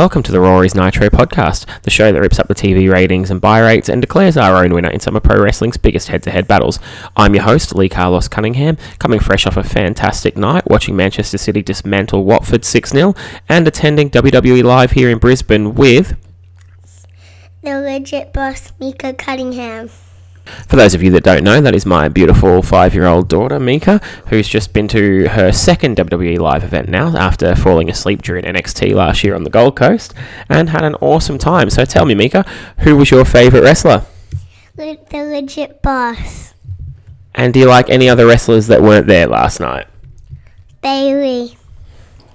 welcome to the Raw vs Nitro podcast, the show that rips up the TV ratings and buy rates and declares our own winner in some of pro wrestling's biggest head to head battles. I'm your host, Lee Carlos Cunningham, coming fresh off a fantastic night watching Manchester City dismantle Watford 6 0 and attending WWE Live here in Brisbane with. The legit boss, Mika Cunningham. For those of you that don't know, that is my beautiful five year old daughter, Mika, who's just been to her second WWE Live event now after falling asleep during NXT last year on the Gold Coast and had an awesome time. So tell me, Mika, who was your favourite wrestler? The legit boss, And do you like any other wrestlers that weren't there last night? Bayley.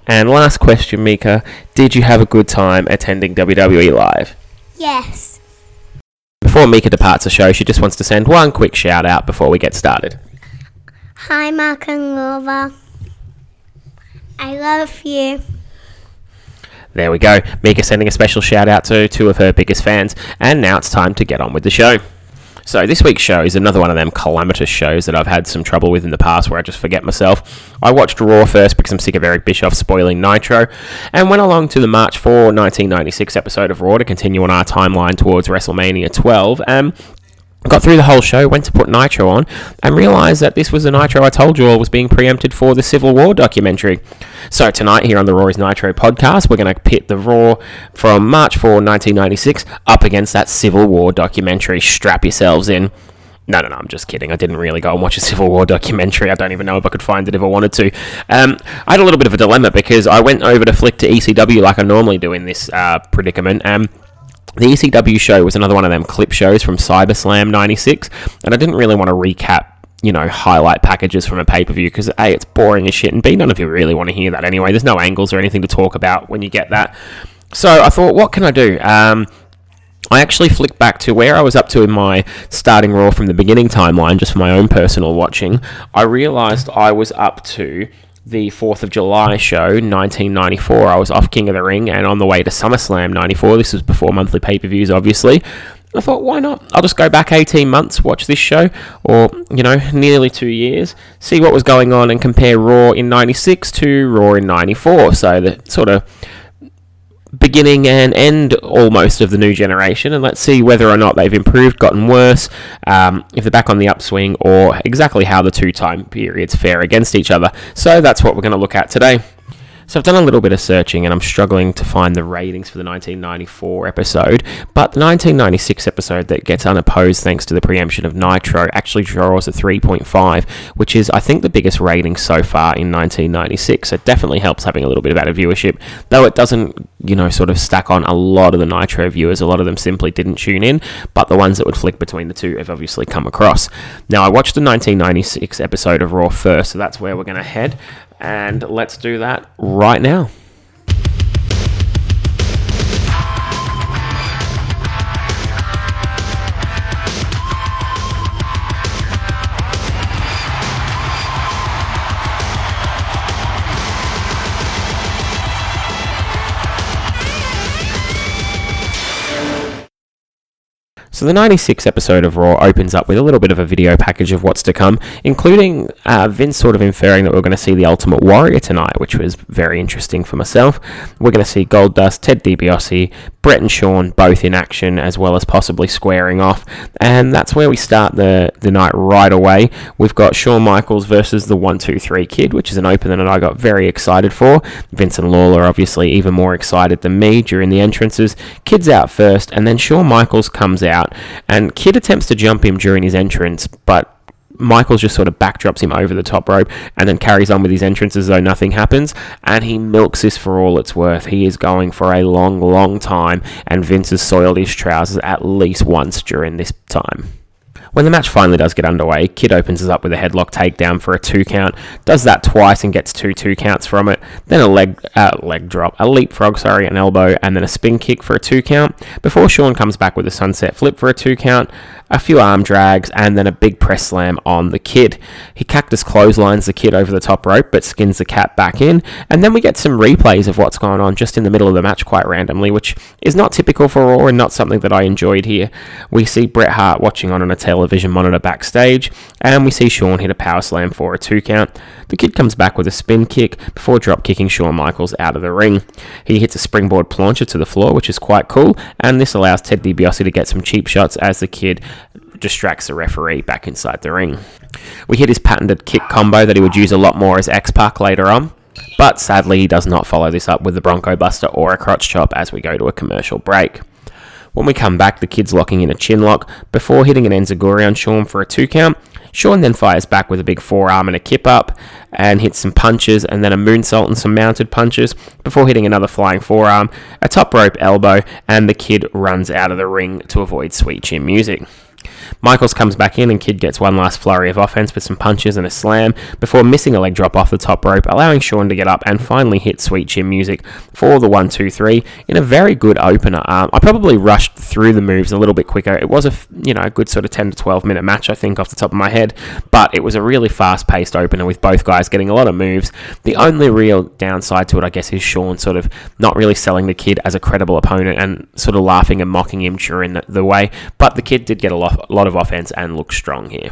And last question, Mika, did you have a good time attending WWE Live? Yes. Before Mika departs the show, she just wants to send one quick shout out before we get started. Hi, Mark and Laura. I love you. There we go. Mika sending a special shout out to two of her biggest fans. And now it's time to get on with the show. So, this week's show is another one of them calamitous shows that I've had some trouble with in the past where I just forget myself. I watched Raw first because I'm sick of Eric Bischoff spoiling Nitro, and went along to the March 4, 1996 episode of Raw to continue on our timeline towards WrestleMania 12. And got through the whole show, went to put Nitro on, and realised that this was the Nitro I told you all was being preempted for the Civil War documentary. So tonight here on the Raw vs Nitro podcast, we're going to pit the Raw from March 4, 1996 up against that Civil War documentary. Strap yourselves in. No, no, no, I'm just kidding. I didn't really go and watch a Civil War documentary. I don't even know if I could find it if I wanted to. Um, I had a little bit of a dilemma because I went over to flick to ECW like I normally do in this uh, predicament. Um, the ECW show was another one of them clip shows from CyberSlam 96, and I didn't really want to recap, you know, highlight packages from a pay per view because A, it's boring as shit, and B, none of you really want to hear that anyway. There's no angles or anything to talk about when you get that. So I thought, what can I do? Um, I actually flicked back to where I was up to in my starting Raw from the beginning timeline, just for my own personal watching. I realised I was up to the 4th of July show, 1994. I was off King of the Ring and on the way to SummerSlam 94. This was before monthly pay per views, obviously. I thought, why not? I'll just go back 18 months, watch this show, or, you know, nearly two years, see what was going on, and compare Raw in 96 to Raw in 94. So the sort of beginning and end almost of the new generation, and let's see whether or not they've improved, gotten worse, um, if they're back on the upswing, or exactly how the two time periods fare against each other. So that's what we're going to look at today. So I've done a little bit of searching and I'm struggling to find the ratings for the 1994 episode, but the 1996 episode that gets unopposed thanks to the preemption of Nitro actually draws a 3.5, which is I think the biggest rating so far in 1996. So It definitely helps having a little bit of added viewership, though it doesn't, you know, sort of stack on a lot of the Nitro viewers. A lot of them simply didn't tune in, but the ones that would flick between the two have obviously come across. Now I watched the 1996 episode of Raw first, so that's where we're going to head. And let's do that right now. So the 96 episode of Raw opens up with a little bit of a video package of what's to come, including uh, Vince sort of inferring that we're going to see the Ultimate Warrior tonight, which was very interesting for myself. We're going to see Goldust, Ted DiBiase, Bret and Shawn both in action, as well as possibly squaring off, and that's where we start the the night right away. We've got Shawn Michaels versus the One Two Three Kid, which is an opener that I got very excited for. Vince and Lawler obviously even more excited than me during the entrances. Kid's out first, and then Shawn Michaels comes out, and Kid attempts to jump him during his entrance, but Michaels just sort of backdrops him over the top rope and then carries on with his entrance as though nothing happens. And he milks this for all it's worth. He is going for a long, long time, and Vince has soiled his trousers at least once during this time. When the match finally does get underway, Kid opens us up with a headlock takedown for a two count, does that twice and gets two two counts from it, then a leg uh, leg drop, a leapfrog, sorry, an elbow, and then a spin kick for a two count, before Shawn comes back with a sunset flip for a two count, a few arm drags, and then a big press slam on the Kid. He cactus clotheslines the Kid over the top rope, but skins the cat back in, and then we get some replays of what's going on just in the middle of the match quite randomly, which is not typical for Raw and not something that I enjoyed here. We see Bret Hart watching on a television monitor backstage, and we see Shawn hit a power slam for a two count. The kid comes back with a spin kick before drop kicking Shawn Michaels out of the ring. He hits a springboard plancha to the floor, which is quite cool, and this allows Ted DiBiase to get some cheap shots as the kid distracts the referee back inside the ring. We hit his patented kick combo that he would use a lot more as X Pac later on. But sadly, he does not follow this up with the Bronco Buster or a crotch chop as we go to a commercial break. When we come back, the kid's locking in a chin lock before hitting an enzuigiri on Shawn for a two count. Shawn then fires back with a big forearm and a kip up and hits some punches and then a moonsault and some mounted punches before hitting another flying forearm, a top rope elbow, and the kid runs out of the ring to avoid sweet chin music. Michaels comes back in and Kid gets one last flurry of offense with some punches and a slam before missing a leg drop off the top rope, allowing Shawn to get up and finally hit Sweet Chin music for the 1 2 3 in a very good opener. Um, I probably rushed through the moves a little bit quicker. It was a you know a good sort of 10 to 12 minute match, I think, off the top of my head, but it was a really fast paced opener with both guys getting a lot of moves. The only real downside to it, I guess, is Shawn sort of not really selling the kid as a credible opponent and sort of laughing and mocking him during the, the way. But the kid did get a lot, a lot of offense and looks strong here.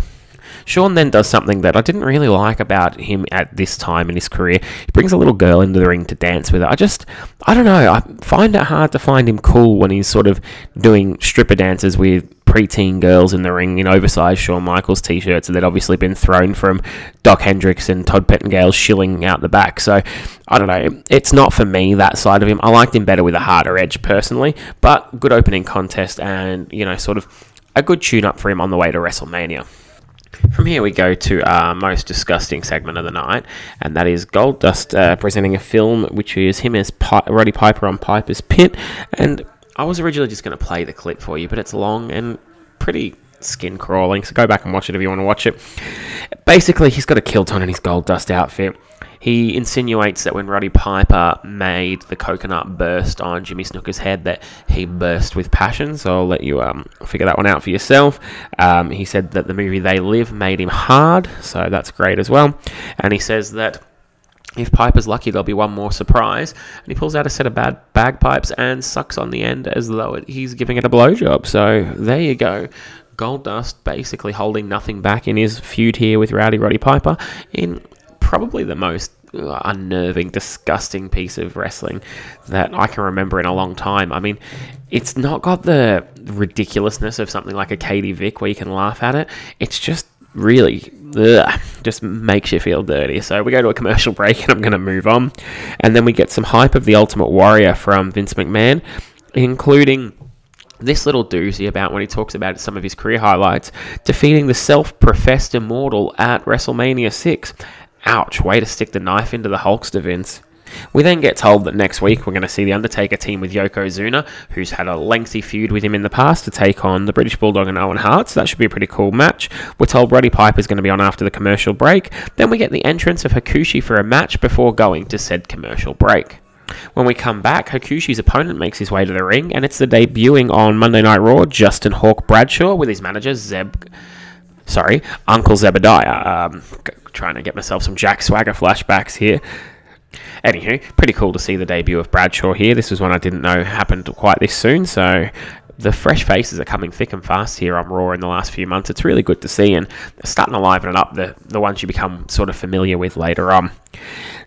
Shawn then does something that I didn't really like about him at this time in his career. He brings a little girl into the ring to dance with her. I just, I don't know, I find it hard to find him cool when he's sort of doing stripper dances with preteen girls in the ring in oversized Shawn Michaels t-shirts that had obviously been thrown from Dok Hendrix and Todd Pettengill shilling out the back. So I don't know. It's not for me that side of him. I liked him better with a harder edge personally, but good opening contest and you know sort of a good tune up for him on the way to WrestleMania. From here, we go to our most disgusting segment of the night, and that is Goldust uh, presenting a film which is him as Pi- Roddy Piper on Piper's Pit. And I was originally just going to play the clip for you, but it's long and pretty skin crawling, so go back and watch it if you want to watch it. Basically, he's got a kilt on in his Goldust outfit. He insinuates that when Roddy Piper made the coconut burst on Jimmy Snuka's head, that he burst with passion. So I'll let you um, figure that one out for yourself. Um, he said that the movie They Live made him hard, so that's great as well. And he says that if Piper's lucky, there'll be one more surprise. And he pulls out a set of bad bagpipes and sucks on the end as though he's giving it a blowjob. So there you go. Goldust basically holding nothing back in his feud here with Rowdy Roddy Piper in probably the most uh, unnerving, disgusting piece of wrestling that I can remember in a long time. I mean, it's not got the ridiculousness of something like a Katie Vick where you can laugh at it. It's just really ugh, just makes you feel dirty. So we go to a commercial break and I'm going to move on. And then we get some hype of the Ultimate Warrior from Vince McMahon, including this little doozy about when he talks about some of his career highlights, defeating the self professed immortal at WrestleMania 6. Ouch, way to stick the knife into the Hulkster, Vince. We then get told that next week we're going to see The Undertaker team with Yokozuna, who's had a lengthy feud with him in the past, to take on the British Bulldog and Owen Hart, so that should be a pretty cool match. We're told Roddy Piper's going to be on after the commercial break. Then we get the entrance of Hakushi for a match before going to said commercial break. When we come back, Hakushi's opponent makes his way to the ring, and it's the debuting on Monday Night Raw, Justin Hawk Bradshaw with his manager, Zeb. Sorry, Uncle Zebekiah. Um, trying to get myself some Jack Swagger flashbacks here. Anywho, pretty cool to see the debut of Bradshaw here. This was one I didn't know happened quite this soon, so the fresh faces are coming thick and fast here on Raw in the last few months. It's really good to see, and starting to liven it up, the, the ones you become sort of familiar with later on.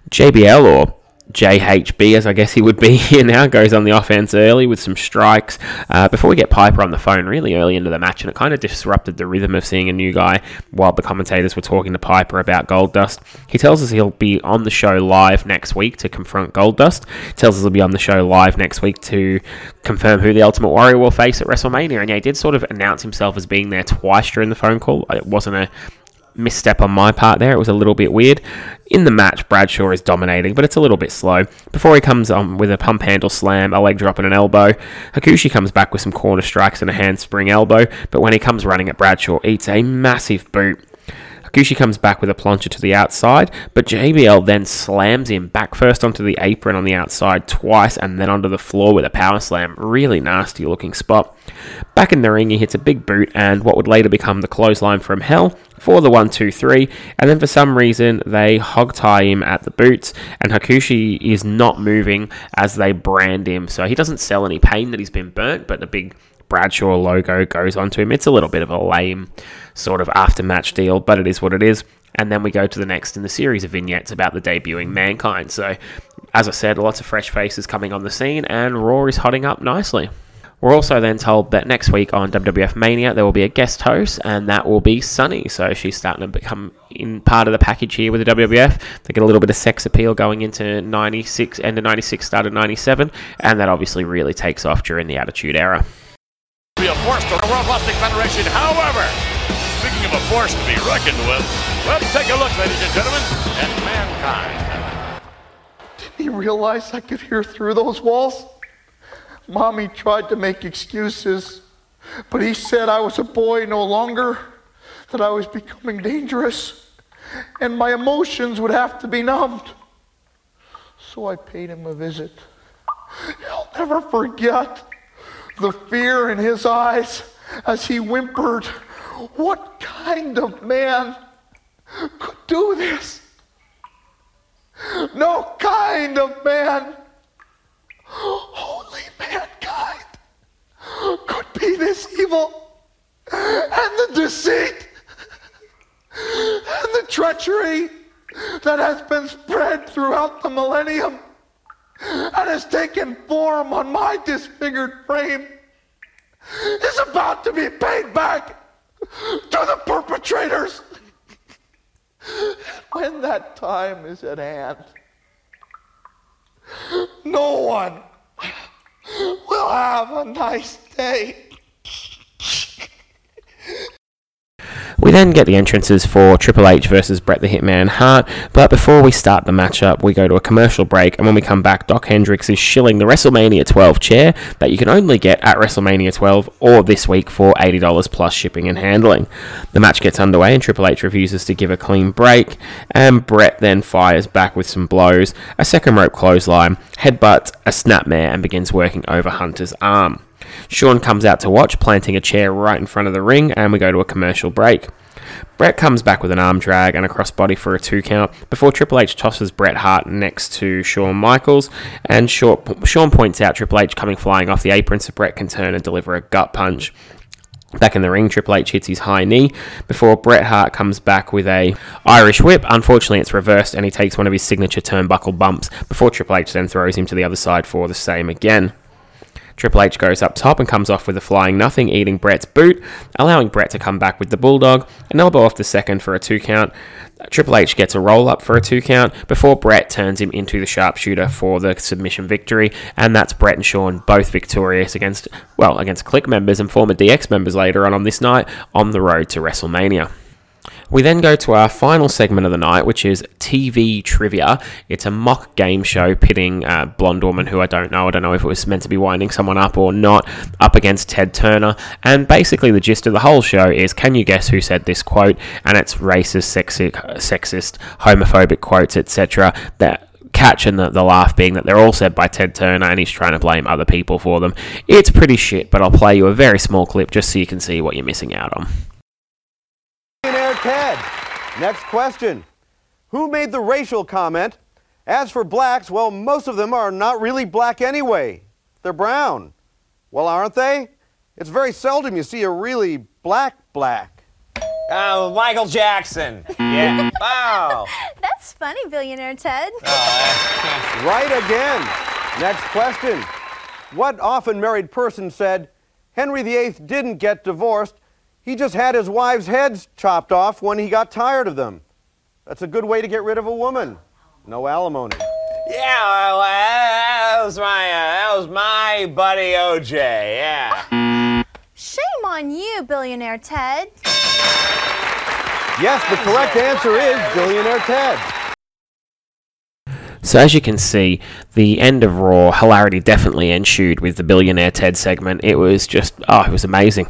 JBL, or JHB, as I guess he would be here now, goes on the offense early with some strikes uh, before we get Piper on the phone really early into the match, and it kind of disrupted the rhythm of seeing a new guy while the commentators were talking to Piper about Goldust. He tells us he'll be on the show live next week to confront Goldust. He tells us he'll be on the show live next week to confirm who the Ultimate Warrior will face at WrestleMania, and yeah, he did sort of announce himself as being there twice during the phone call. It wasn't a misstep on my part there. It was a little bit weird. In the match, Bradshaw is dominating, but it's a little bit slow. Before he comes on with a pump handle slam, a leg drop, and an elbow, Hakushi comes back with some corner strikes and a handspring elbow, but when he comes running at Bradshaw, eats a massive boot. Hakushi comes back with a plancha to the outside, but JBL then slams him back first onto the apron on the outside twice and then onto the floor with a power slam. Really nasty looking spot. Back in the ring, he hits a big boot and what would later become the clothesline from hell for the 1 2 3. And then for some reason, they hog tie him at the boots, and Hakushi is not moving as they brand him. So he doesn't sell any pain that he's been burnt, but the big Bradshaw logo goes onto him. It's a little bit of a lame sort of after match deal, but it is what it is. and then we go to the next in the series of vignettes about the debuting Mankind. So, as I said, lots of fresh faces coming on the scene, and Raw is hotting up nicely. We're also then told that next week on WWF Mania there will be a guest host, and that will be Sunny. So she's starting to become in part of the package here with the WWF. They get a little bit of sex appeal going into '96, end of '96, start of '97, and that obviously really takes off during the Attitude Era. Be a force to the World Wrestling Federation. However, of a force to be reckoned with, let's take a look, ladies and gentlemen, at mankind. Didn't he realize I could hear through those walls? Mommy tried to make excuses, but he said I was a boy no longer, that I was becoming dangerous, and my emotions would have to be numbed. So I paid him a visit. I'll never forget the fear in his eyes as he whimpered, What kind of man could do this? No kind of man only mankind could be this evil and the deceit and the treachery that has been spread throughout the millennium and has taken form on my disfigured frame is about to be paid back to the perpetrators. when that time is at hand, no one will have a nice day. We then get the entrances for Triple H versus Bret the Hitman Hart, but before we start the matchup, we go to a commercial break, and when we come back, Dok Hendrix is shilling the WrestleMania 12 chair that you can only get at WrestleMania 12 or this week for $80 plus shipping and handling. The match gets underway, and Triple H refuses to give a clean break, and Bret then fires back with some blows, a second rope clothesline, headbutts a snapmare, and begins working over Hunter's arm. Shawn comes out to watch, planting a chair right in front of the ring, and we go to a commercial break. Bret comes back with an arm drag and a crossbody for a two count before Triple H tosses Bret Hart next to Shawn Michaels, and Shawn points out Triple H coming flying off the apron so Bret can turn and deliver a gut punch. Back in the ring, Triple H hits his high knee before Bret Hart comes back with a Irish whip. Unfortunately, it's reversed and he takes one of his signature turnbuckle bumps before Triple H then throws him to the other side for the same again. Triple H goes up top and comes off with a flying nothing, eating Bret's boot, allowing Bret to come back with the bulldog, an elbow off the second for a two count. Triple H gets a roll up for a two count before Bret turns him into the sharpshooter for the submission victory, and that's Bret and Shawn both victorious against well against Kliq members and former DX members later on on this night on the road to WrestleMania. We then go to our final segment of the night, which is TV Trivia. It's a mock game show pitting a blonde woman who I don't know. I don't know if it was meant to be winding someone up or not, up against Ted Turner. And basically, the gist of the whole show is can you guess who said this quote? And it's racist, sexist, sexist homophobic quotes, etc. That catch and the, the laugh being that they're all said by Ted Turner and he's trying to blame other people for them. It's pretty shit, but I'll play you a very small clip just so you can see what you're missing out on. Millionaire Ted. Next question. Who made the racial comment? As for blacks, well, most of them are not really black anyway. They're brown. Well, aren't they? It's very seldom you see a really black black. Oh, Michael Jackson. Yeah. wow. That's funny, billionaire Ted. Oh, right again. Next question. What often married person said, Henry VIII didn't get divorced, he just had his wives' heads chopped off when he got tired of them. That's a good way to get rid of a woman. No alimony. Yeah, well, that was my uh, that was my buddy OJ. Yeah. Shame on you, billionaire Ted. Yes, the correct answer is Billionaire Ted. So as you can see, the end of Raw, hilarity definitely ensued with the Billionaire Ted segment. It was just, oh, it was amazing.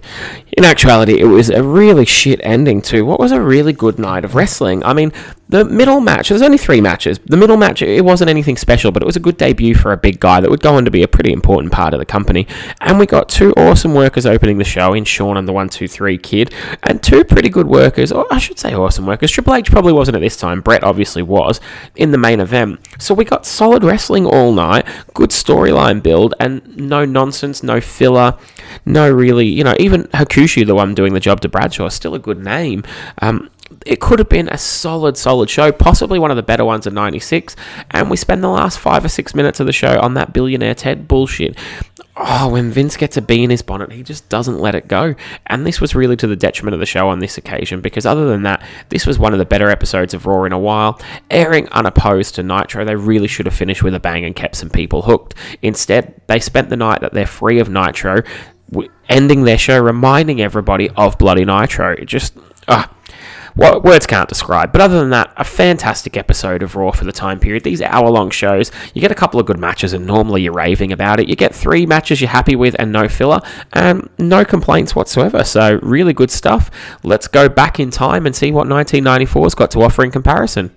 In actuality, it was a really shit ending to what was a really good night of wrestling. I mean, the middle match, there's only three matches. The middle match, it wasn't anything special, but it was a good debut for a big guy that would go on to be a pretty important part of the company. And we got two awesome workers opening the show in Shawn and the 123 Kid, and two pretty good workers, or I should say awesome workers. Triple H probably wasn't at this time, Bret obviously was, in the main event. So we got solid wrestling all night, good storyline build, and no nonsense, no filler, no really, you know, even Hakushi, the one doing the job to Bradshaw, still a good name. Um, it could have been a solid, solid show, possibly one of the better ones of 96. And we spend the last five or six minutes of the show on that billionaire Ted bullshit. Oh, when Vince gets a bee in his bonnet, he just doesn't let it go. And this was really to the detriment of the show on this occasion, because other than that, this was one of the better episodes of Raw in a while. Airing unopposed to Nitro, they really should have finished with a bang and kept some people hooked. Instead, they spent the night that they're free of Nitro, ending their show reminding everybody of Bloody Nitro. It just. What words can't describe. But other than that, a fantastic episode of Raw for the time period. These hour long shows, you get a couple of good matches, and normally you're raving about it. You get three matches you're happy with and no filler, and no complaints whatsoever. So, really good stuff. Let's go back in time and see what 1994's got to offer in comparison.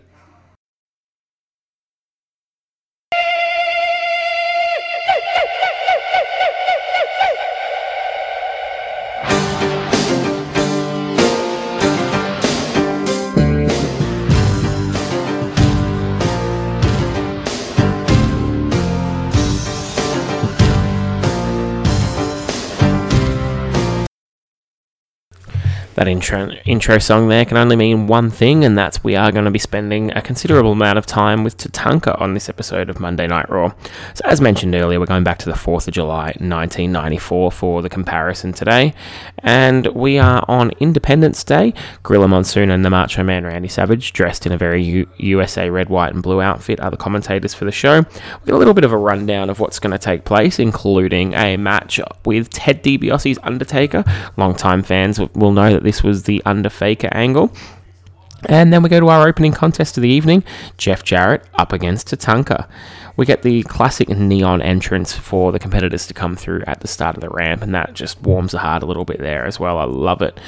That intro intro song there can only mean one thing, and that's we are going to be spending a considerable amount of time with Tatanka on this episode of Monday Night Raw. So, as mentioned earlier, we're going back to the 4th of July 1994 for the comparison today, and we are on Independence Day. Gorilla Monsoon and the Macho Man Randy Savage, dressed in a very U- USA red, white, and blue outfit, are the commentators for the show. We get a little bit of a rundown of what's going to take place, including a match with Ted DiBiase's Undertaker. Longtime fans will know that this was the under faker angle. And then we go to our opening contest of the evening Jeff Jarrett up against Tatanka. We get the classic neon entrance for the competitors to come through at the start of the ramp, and that just warms the heart a little bit there as well. I love it.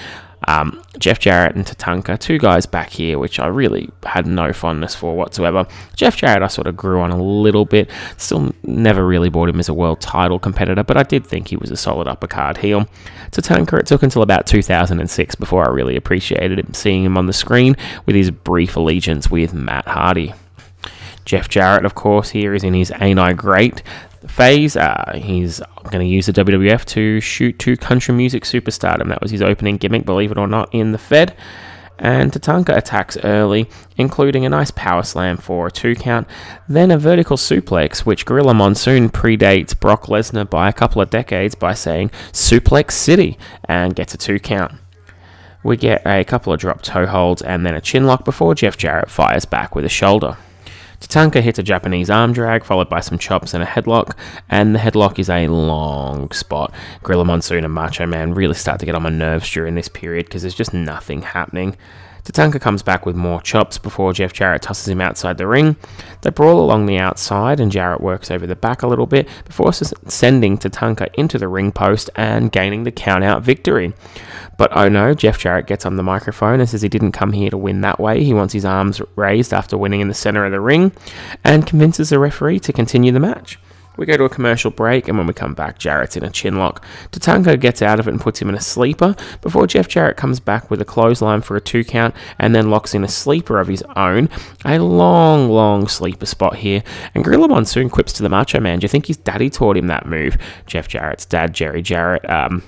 Um, Jeff Jarrett and Tatanka, two guys back here, which I really had no fondness for whatsoever. Jeff Jarrett, I sort of grew on a little bit. Still never really bought him as a world title competitor, but I did think he was a solid upper card heel. Tatanka, it took until about 2006 before I really appreciated him, seeing him on the screen with his brief allegiance with Matt Hardy. Jeff Jarrett, of course, here is in his Ain't I Great phase. Uh, he's going to use the WWF to shoot to country music superstardom. That was his opening gimmick, believe it or not, in the Fed. And Tatanka attacks early, including a nice power slam for a two count, then a vertical suplex, which Gorilla Monsoon predates Brock Lesnar by a couple of decades by saying Suplex City and gets a two count. We get a couple of drop toe holds and then a chin lock before Jeff Jarrett fires back with a shoulder. Tatanka hits a Japanese arm drag, followed by some chops and a headlock, and the headlock is a long spot. Gorilla Monsoon and Macho Man really start to get on my nerves during this period because there's just nothing happening. Tatanka comes back with more chops before Jeff Jarrett tosses him outside the ring. They brawl along the outside, and Jarrett works over the back a little bit before sending Tatanka into the ring post and gaining the count-out victory. But oh no, Jeff Jarrett gets on the microphone and says he didn't come here to win that way. He wants his arms raised after winning in the center of the ring and convinces the referee to continue the match. We go to a commercial break, and when we come back, Jarrett's in a chin lock. Tatanka gets out of it and puts him in a sleeper before Jeff Jarrett comes back with a clothesline for a two count and then locks in a sleeper of his own. A long, long sleeper spot here. And Gorilla Monsoon quips to the Macho Man. Do you think his daddy taught him that move? Jeff Jarrett's dad, Jerry Jarrett, um,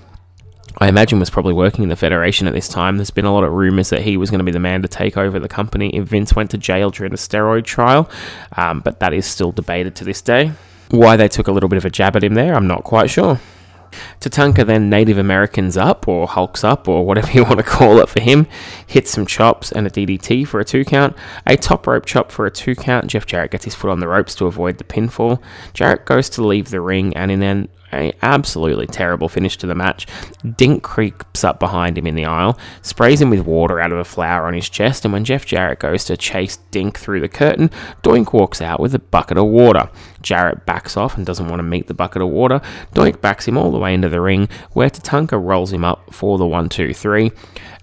I imagine was probably working in the Federation at this time. There's been a lot of rumours that he was going to be the man to take over the company if Vince went to jail during the steroid trial, um, but that is still debated to this day. Why they took a little bit of a jab at him there, I'm not quite sure. Tatanka then Native Americans up, or hulks up, or whatever you want to call it for him, hits some chops and a DDT for a two count, a top rope chop for a two count. Jeff Jarrett gets his foot on the ropes to avoid the pinfall. Jarrett goes to leave the ring, and in an a absolutely terrible finish to the match. Dink creeps up behind him in the aisle, sprays him with water out of a flower on his chest, and when Jeff Jarrett goes to chase Dink through the curtain, Doink walks out with a bucket of water. Jarrett backs off and doesn't want to meet the bucket of water. Doink backs him all the way into the ring, where Tatanka rolls him up for the 1 2 3.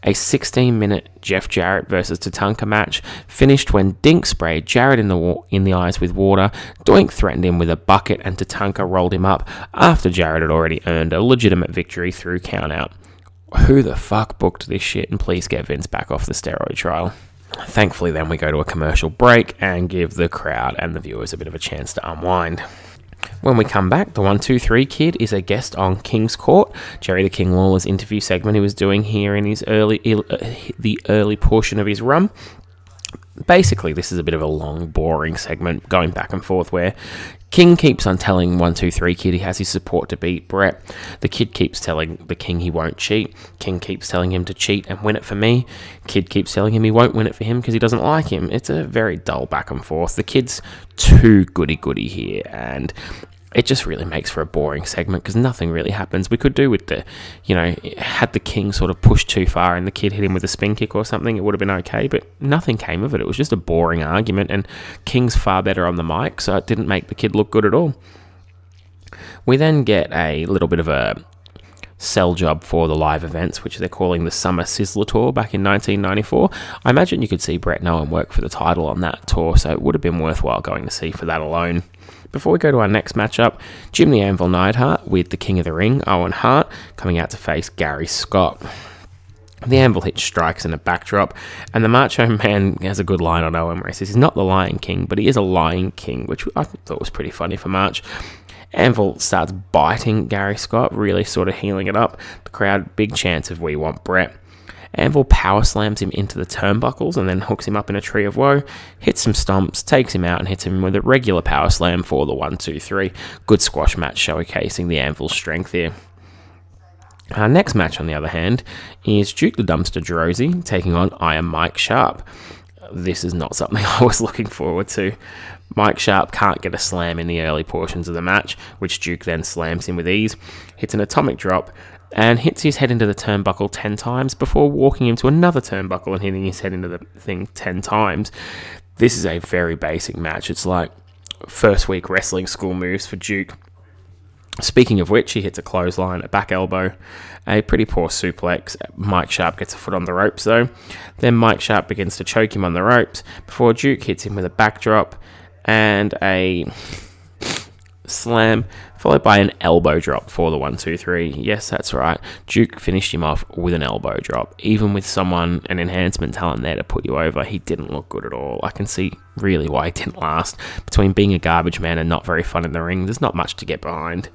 A 16 minute Jeff Jarrett versus Tatanka match finished when Dink sprayed Jarrett in the wa- in the eyes with water. Doink threatened him with a bucket, and Tatanka rolled him up after Jarrett had already earned a legitimate victory through countout. Who the fuck booked this shit? And please get Vince back off the steroid trial. Thankfully, then we go to a commercial break and give the crowd and the viewers a bit of a chance to unwind. When we come back, the 123 kid is a guest on King's Court. Jerry the King Lawler's interview segment he was doing here in his early, uh, the early portion of his run basically, this is a bit of a long, boring segment going back and forth where King keeps on telling 123 Kid he has his support to beat Bret. The kid keeps telling the King he won't cheat. King keeps telling him to cheat and win it for me. Kid keeps telling him he won't win it for him because he doesn't like him. It's a very dull back and forth. The kid's too goody goody here, and it just really makes for a boring segment because nothing really happens. We could do with the, you know, had the king sort of pushed too far and the kid hit him with a spin kick or something, it would have been okay, but nothing came of it. It was just a boring argument, and King's far better on the mic, so it didn't make the kid look good at all. We then get a little bit of a sell job for the live events, which they're calling the Summer Sizzler Tour back in 1994. I imagine you could see Bret Nolan work for the title on that tour, so it would have been worthwhile going to see for that alone. Before we go to our next matchup, Jim the Anvil Neidhart with the King of the Ring, Owen Hart, coming out to face Gary Scott. The anvil hit strikes in a backdrop, and the Macho Man has a good line on Owen where he says he's not the Lion King, but he is a Lion King, which I thought was pretty funny for March. Anvil starts biting Gary Scott, really sort of healing it up. The crowd, big chance of We Want Bret. Anvil power slams him into the turnbuckles and then hooks him up in a tree of woe, hits some stomps, takes him out, and hits him with a regular power slam for the 1 2 3. Good squash match showcasing the Anvil's strength here. Our next match, on the other hand, is Duke the Dumpster Droese taking on Iron Mike Sharpe. This is not something I was looking forward to. Mike Sharpe can't get a slam in the early portions of the match, which Duke then slams him with ease, hits an atomic drop, and hits his head into the turnbuckle 10 times before walking into another turnbuckle and hitting his head into the thing 10 times. This is a very basic match. It's like first week wrestling school moves for Duke. Speaking of which, he hits a clothesline, a back elbow, a pretty poor suplex. Mike Sharpe gets a foot on the ropes though. Then Mike Sharpe begins to choke him on the ropes before Duke hits him with a backdrop and a slam, followed by an elbow drop for the one, two, three. Yes, that's right. Duke finished him off with an elbow drop. Even with someone, an enhancement talent there to put you over, he didn't look good at all. I can see really why he didn't last. Between being a garbage man and not very fun in the ring, there's not much to get behind.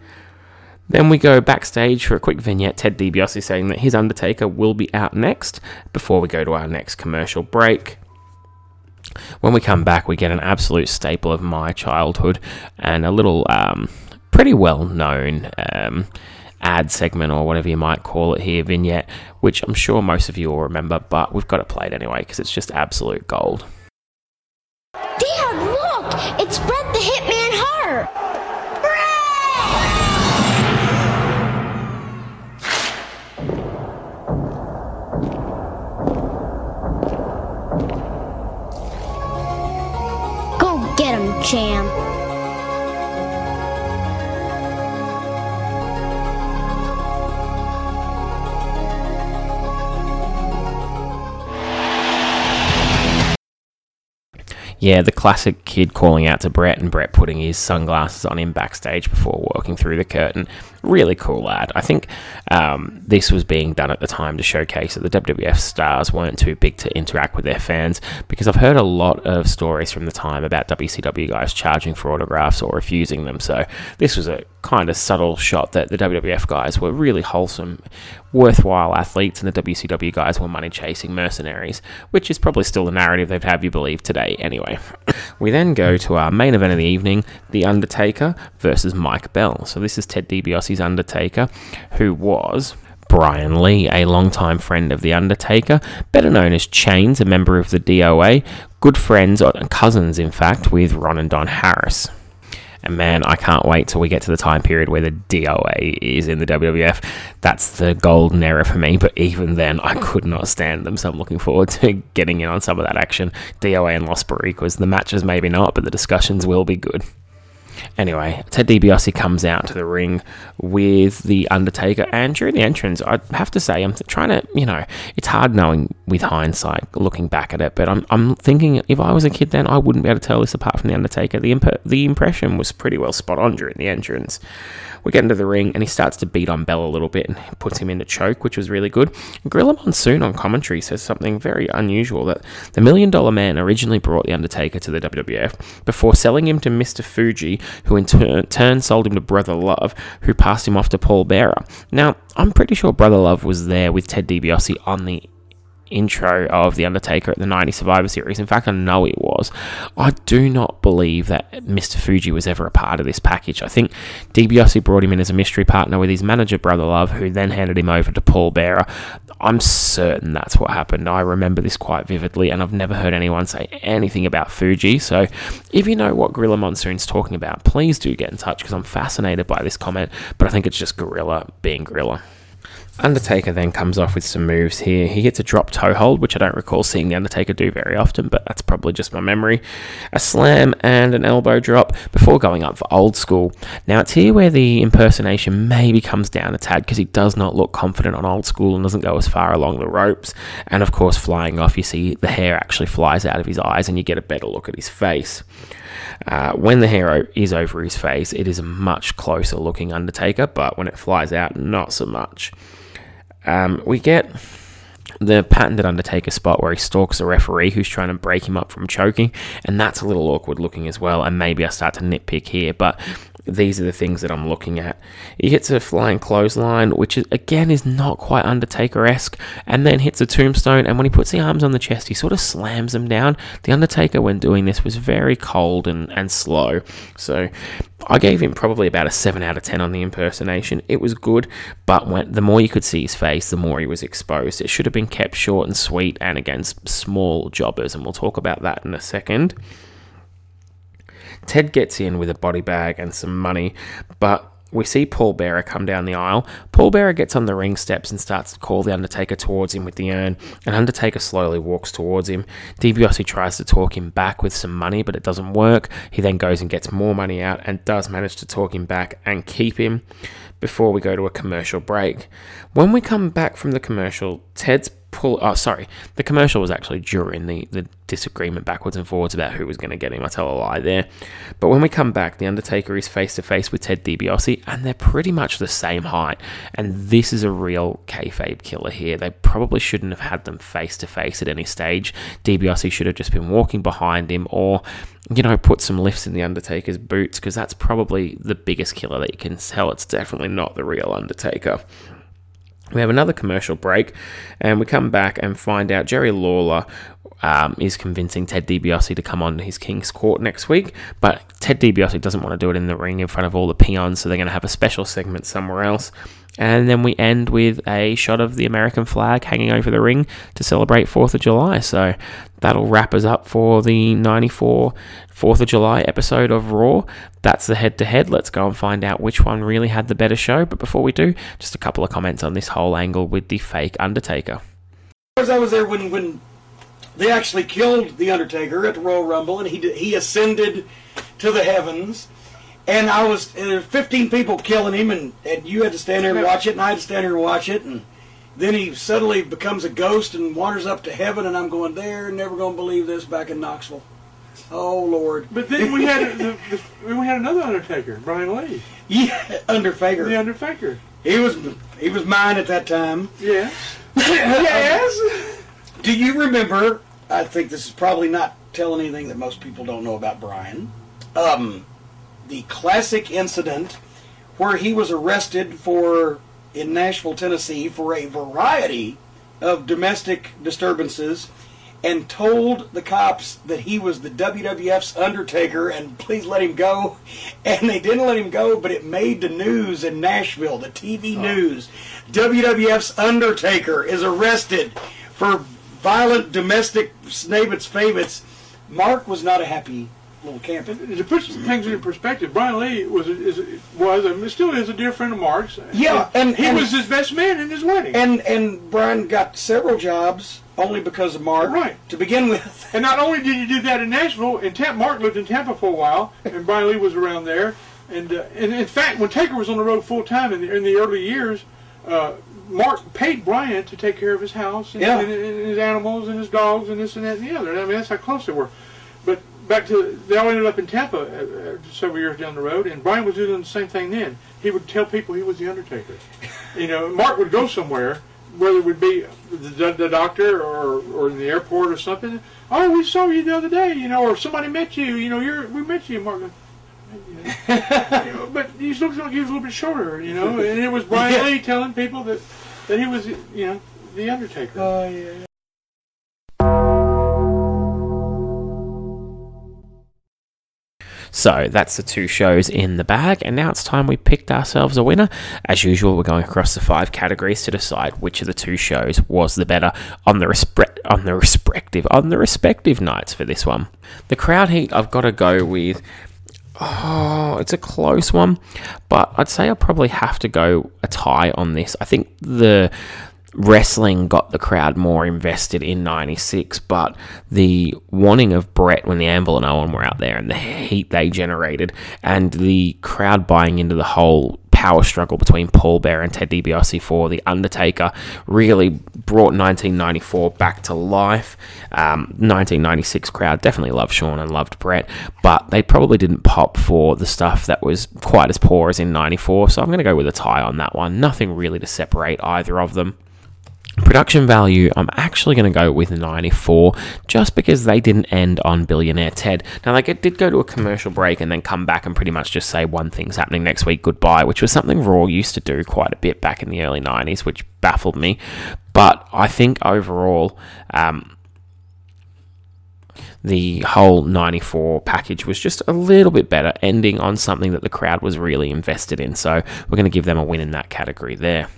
Then we go backstage for a quick vignette. Ted DiBiase saying that his Undertaker will be out next before we go to our next commercial break. When we come back, we get an absolute staple of my childhood and a little um, pretty well known um, ad segment or whatever you might call it here, vignette, which I'm sure most of you will remember, but we've got it played anyway because it's just absolute gold. Dad, look! It's Bret the Hitman Hart! Get him, champ. Yeah, the classic kid calling out to Bret and Bret putting his sunglasses on him backstage before walking through the curtain. Really cool lad. I think um, this was being done at the time to showcase that the WWF stars weren't too big to interact with their fans because I've heard a lot of stories from the time about WCW guys charging for autographs or refusing them. So this was a kind of subtle shot that the WWF guys were really wholesome, worthwhile athletes, and the WCW guys were money chasing mercenaries, which is probably still the narrative they'd have you believe today anyway. we then go to our main event of the evening The Undertaker versus Mike Bell. So this is Ted DiBiase's Undertaker, who was. Brian Lee, a longtime friend of The Undertaker, better known as Chains, a member of the DOA, good friends, and cousins in fact, with Ron and Don Harris. And man, I can't wait till we get to the time period where the DOA is in the WWF. That's the golden era for me, but even then, I could not stand them. So I'm looking forward to getting in on some of that action. DOA and Los Boricuas, the matches maybe not, but the discussions will be good. Anyway, Ted DiBiase comes out to the ring with The Undertaker, and during the entrance, I have to say, I'm trying to, you know, it's hard knowing with hindsight, looking back at it. But I'm, I'm thinking if I was a kid then, I wouldn't be able to tell this apart from The Undertaker. The, imp- the impression was pretty well spot on during the entrance. We get into the ring and he starts to beat on Bell a little bit and puts him into choke, which was really good. Gorilla Monsoon on commentary says something very unusual that the Million Dollar Man originally brought The Undertaker to the WWF before selling him to Mr. Fuji, who in turn, turn sold him to Brother Love, who passed him off to Paul Bearer. Now, I'm pretty sure Brother Love was there with Ted DiBiase on the intro of The Undertaker at the 90 Survivor Series. In fact, I know it was. I do not believe that Mr. Fuji was ever a part of this package. I think DiBiase brought him in as a mystery partner with his manager, Brother Love, who then handed him over to Paul Bearer. I'm certain that's what happened. I remember this quite vividly, and I've never heard anyone say anything about Fuji. So, if you know what Gorilla Monsoon's talking about, please do get in touch because I'm fascinated by this comment. But I think it's just Gorilla being Gorilla. Undertaker then comes off with some moves here. He hits a drop toe hold, which I don't recall seeing The Undertaker do very often, but that's probably just my memory. A slam and an elbow drop before going up for old school. Now, it's here where the impersonation maybe comes down a tad because he does not look confident on old school and doesn't go as far along the ropes. And of course, flying off, you see the hair actually flies out of his eyes and you get a better look at his face. Uh, when the hair is over his face, it is a much closer looking Undertaker, but when it flies out, not so much. Um, we get the patented Undertaker spot where he stalks a referee who's trying to break him up from choking, and that's a little awkward looking as well. And maybe I start to nitpick here, but these are the things that I'm looking at. He hits a flying clothesline, which is, again is not quite Undertaker esque, and then hits a tombstone. And when he puts the arms on the chest, he sort of slams them down. The Undertaker, when doing this, was very cold and, and slow. So I gave him probably about a 7 out of 10 on the impersonation. It was good, but when, the more you could see his face, the more he was exposed. It should have been kept short and sweet and against small jobbers, and we'll talk about that in a second. Ted gets in with a body bag and some money, but we see Paul Bearer come down the aisle. Paul Bearer gets on the ring steps and starts to call the Undertaker towards him with the urn, and Undertaker slowly walks towards him. DiBiase tries to talk him back with some money, but it doesn't work. He then goes and gets more money out and does manage to talk him back and keep him before we go to a commercial break. When we come back from the commercial, Ted's pull. Oh, sorry. The commercial was actually during the, the disagreement backwards and forwards about who was going to get him. I tell a lie there. But when we come back, The Undertaker is face to face with Ted DiBiase, and they're pretty much the same height. And this is a real kayfabe killer here. They probably shouldn't have had them face to face at any stage. DiBiase should have just been walking behind him or you know, put some lifts in the Undertaker's boots because that's probably the biggest killer that you can tell. It's definitely not the real Undertaker. We have another commercial break, and we come back and find out Jerry Lawler um, is convincing Ted DiBiase to come on his King's Court next week, but Ted DiBiase doesn't want to do it in the ring in front of all the peons, so they're going to have a special segment somewhere else. And then we end with a shot of the American flag hanging over the ring to celebrate 4th of July. So that'll wrap us up for the 94 4th of July episode of Raw. That's the head to head. Let's go and find out which one really had the better show. But before we do, just a couple of comments on this whole angle with the fake Undertaker. I was there when, when they actually killed the Undertaker at the Royal Rumble, and he he ascended to the heavens. And I was there were 15 people killing him, and, and you had to stand there and watch it, and I had to stand there and watch it, and then he suddenly becomes a ghost and wanders up to heaven, and I'm going, they're never going to believe this back in Knoxville. Oh Lord! But then we had the, the, we had another Undertaker, Brian Lee. Yeah, Undertaker. The Undertaker. He was he was mine at that time. Yeah. yes. Do you remember? I think this is probably not telling anything that most people don't know about Brian. Um, the classic incident where he was arrested for in Nashville, Tennessee, for a variety of domestic disturbances, and told the cops that he was the WWF's Undertaker and please let him go. And they didn't let him go, but it made the news in Nashville, the TV uh-huh. news. WWF's Undertaker is arrested for violent domestic Snabbits favorites. Mark was not a happy little camper. To put some things into perspective, Brian Lee was is, was and still is a dear friend of Mark's. Yeah, and, he and- was his best man in his wedding. And and Brian got several jobs only because of Mark. Right. To begin with. And not only did he do that in Nashville, in Tampa, Mark lived in Tampa for a while, and Brian Lee was around there. And, uh, and in fact, when Taker was on the road full time in the, in the early years, uh, Mark paid Brian to take care of his house and, Yeah. and, and his animals and his dogs and this and that and the other. I mean, that's how close they were. Back to they all ended up in Tampa uh, uh, several years down the road, and Brian was doing the same thing then. He would tell people he was the Undertaker. You know, Mark would go somewhere, whether it would be the, the doctor or or in the airport or something. Oh, we saw you the other day, you know, or somebody met you. You know, you're we met you, Mark. you know, but he looks like he was a little bit shorter, you know. And it was Brian Yeah. Lee telling people that that he was, you know, the Undertaker. Oh yeah. So that's the two shows in the bag, and now it's time we picked ourselves a winner. As usual, we're going across the five categories to decide which of the two shows was the better on the respect on the respective on the respective nights for this one. The crowd heat, I've got to go with. Oh, it's a close one, but I'd say I'll probably have to go a tie on this. I think the wrestling got the crowd more invested in 96, but the wanting of Bret when the Anvil and Owen were out there and the heat they generated, and the crowd buying into the whole power struggle between Paul Bearer and Ted DiBiase for The Undertaker really brought 1994 back to life. Um, 1996 crowd definitely loved Shawn and loved Bret, but they probably didn't pop for the stuff that was quite as poor as in 94, so I'm going to go with a tie on that one. Nothing really to separate either of them. Production value, I'm actually going to go with 94 just because they didn't end on Billionaire Ted. Now, they did go to a commercial break and then come back and pretty much just say one thing's happening next week, goodbye, which was something Raw used to do quite a bit back in the early 90s, which baffled me. But I think overall, um, the whole 94 package was just a little bit better, ending on something that the crowd was really invested in. So we're going to give them a win in that category there.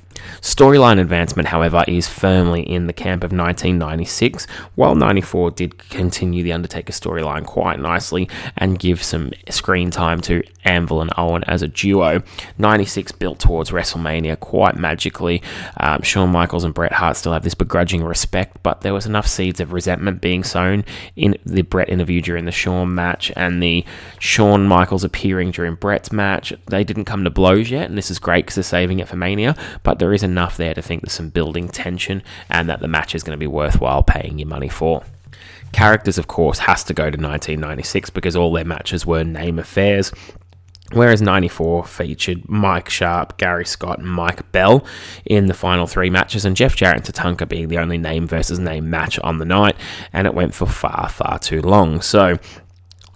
Storyline advancement, however, is firmly in the camp of 1996, while 94 did continue the Undertaker storyline quite nicely and give some screen time to Anvil and Owen as a duo. 96 built towards WrestleMania quite magically. Um, Shawn Michaels and Bret Hart still have this begrudging respect, but there was enough seeds of resentment being sown in the Bret interview during the Shawn match and the Shawn Michaels appearing during Bret's match. They didn't come to blows yet, and this is great because they're saving it for Mania, but there is enough there to think there's some building tension and that the match is going to be worthwhile paying your money for. Characters, of course, has to go to 1996 because all their matches were name affairs. Whereas 94 featured Mike Sharpe, Gary Scott, and Mike Bell in the final three matches, and Jeff Jarrett and Tatanka being the only name versus name match on the night, and it went for far, far too long. So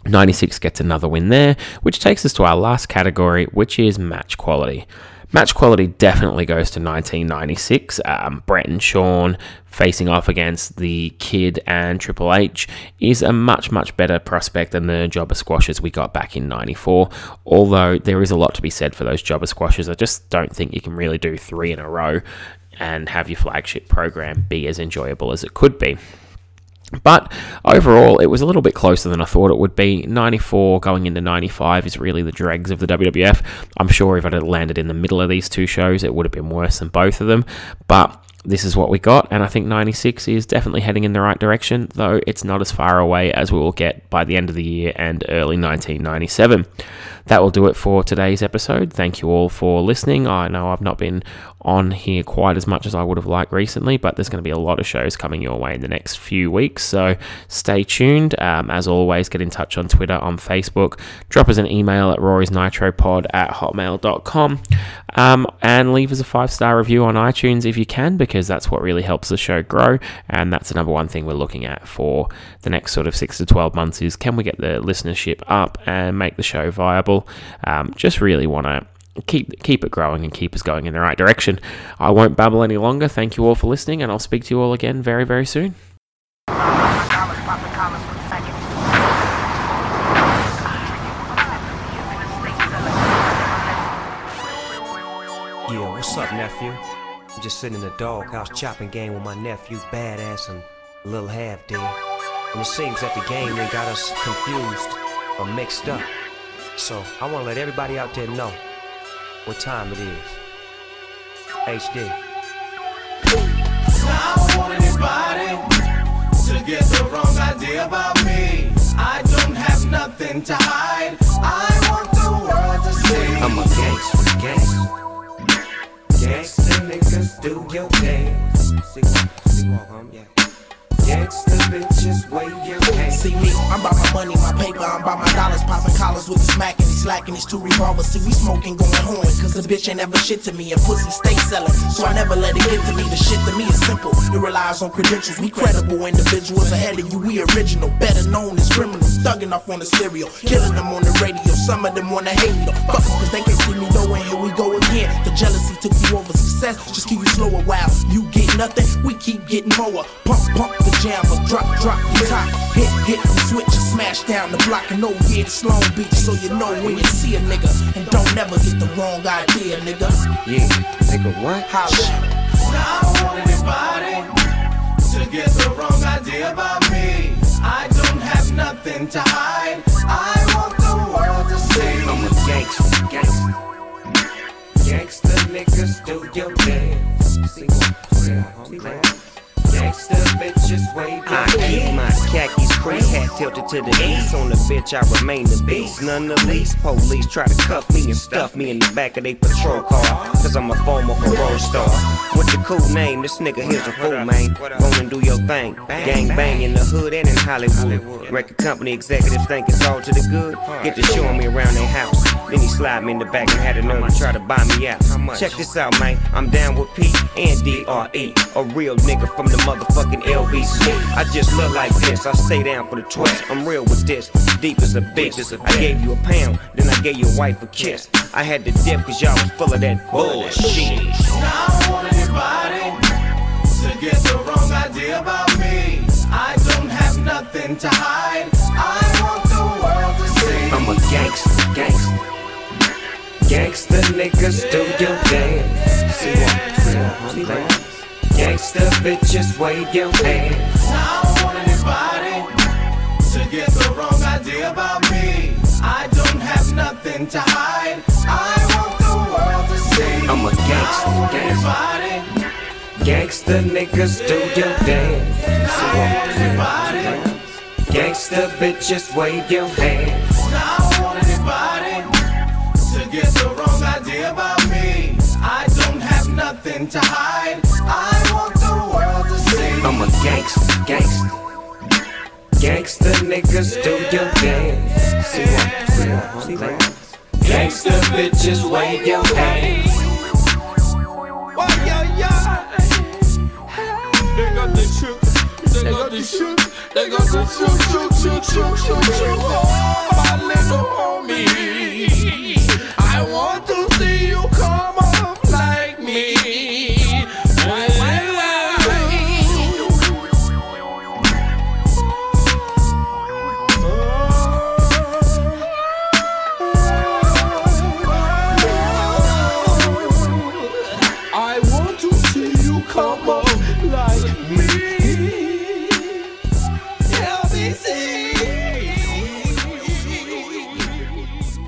96 gets another win there, which takes us to our last category, which is match quality. Match quality definitely goes to 1996. Um, Bret and Shawn facing off against the Kid and Triple H is a much, much better prospect than the jobber squashes we got back in 94. Although there is a lot to be said for those jobber squashes, I just don't think you can really do three in a row and have your flagship program be as enjoyable as it could be. But overall, it was a little bit closer than I thought it would be. 94 going into 95 is really the dregs of the WWF. I'm sure if I'd landed in the middle of these two shows, it would have been worse than both of them. But this is what we got, and I think 96 is definitely heading in the right direction, though it's not as far away as we will get by the end of the year and early 1997. That will do it for today's episode. Thank you all for listening. I know I've not been on here quite as much as I would have liked recently, but there's going to be a lot of shows coming your way in the next few weeks, so stay tuned. Um, as always, get in touch on Twitter, on Facebook, drop us an email at Rory's Nitropod at hotmail.com, um, and leave us a five star review on iTunes if you can, because that's what really helps the show grow. And that's the number one thing we're looking at for the next sort of six to 12 months is can we get the listenership up and make the show viable? Um, just really want to keep keep it growing and keep us going in the right direction. I won't babble any longer. Thank you all for listening, and I'll speak to you all again very, very soon. Yo, what's up, nephew? Just sitting in the doghouse chopping game with my nephew, Bad Azz and little half dead. And it seems that the game they got us confused or mixed up. So I want to let everybody out there know what time it is. HD. I don't want anybody to get the wrong idea about me. I don't have nothing to hide. I want the world to see. I'm a gangster, gangster. About my dollars, popping collars with the smack and he slacking these two revolvers. See, we smoking, going horn, cause the bitch ain't ever shit to me, and pussy stay selling. So I never let it get to me. The shit to me is simple, it relies on credentials. We credible individuals ahead of you, we original, better known as criminals. Thugging off on the stereo, killing them on the radio. Some of them wanna hate me though, fuck cause they can't see me though, and here we go again. The jealousy took you over success, just keep you slow a while. You get nothing, we keep getting more. Pump, pump the jammer, drop, drop the top. Hit, hit the switch, smash down the block. And oh yeah, it's Long Beach, so you know when you see a nigga. And don't never get the wrong idea, nigga. Yeah, nigga, what? Holla. Now I don't want anybody to get the wrong idea about me. I don't have nothing to hide. I want the world to see. I'm a gangster, gangster. Gangsta niggas do your dance. See walk, see walk, see bitches wave your I keep my khakis crease hat tilted to the east. On the bitch, I remain the beast. None the least. Police try to cuff me and stuff me in the back of their patrol car. Cause I'm a former parole star. With the cool name, this nigga here's a fool, man. Go and do your thing. Gang bang in the hood and in Hollywood. Record company executives think it's all to the good. Get to showing me around their house. Then he slide me in the back and had the nerve to try to buy me out. Check this out, man. I'm down with P and DRE. A real nigga from the motherfucking LBC. I just look like this. I stay down for the twist. I'm real with this. Deep as a bitch. I gave you a pound, then I gave your wife a kiss. I had to dip cause y'all was full of that bullshit. Now I don't want anybody to get the wrong idea about me. I don't have nothing to hide. I want the world to see. I'm a gangster, gangster. Gangsta niggas do your dance. See see see. Gangsta bitches wave your hands. I don't want anybody to get the wrong idea about me. I don't have nothing to hide. I want the world to see. I'm a gangster, gangster. Gangsta niggas do your dance. See walk, see see. Gangsta bitches wave your hands. To get the wrong idea about me. I don't have nothing to hide. I want the world to see. I'm a gangster, gangster. Gangsta niggas do your dance. See see see. Gangsta bitches wave your hands. They got the shoot, they got the shoot, they got the shoot, shoot, shoot, shoot, shoot, shoot. Oh, my little I want to see you come on.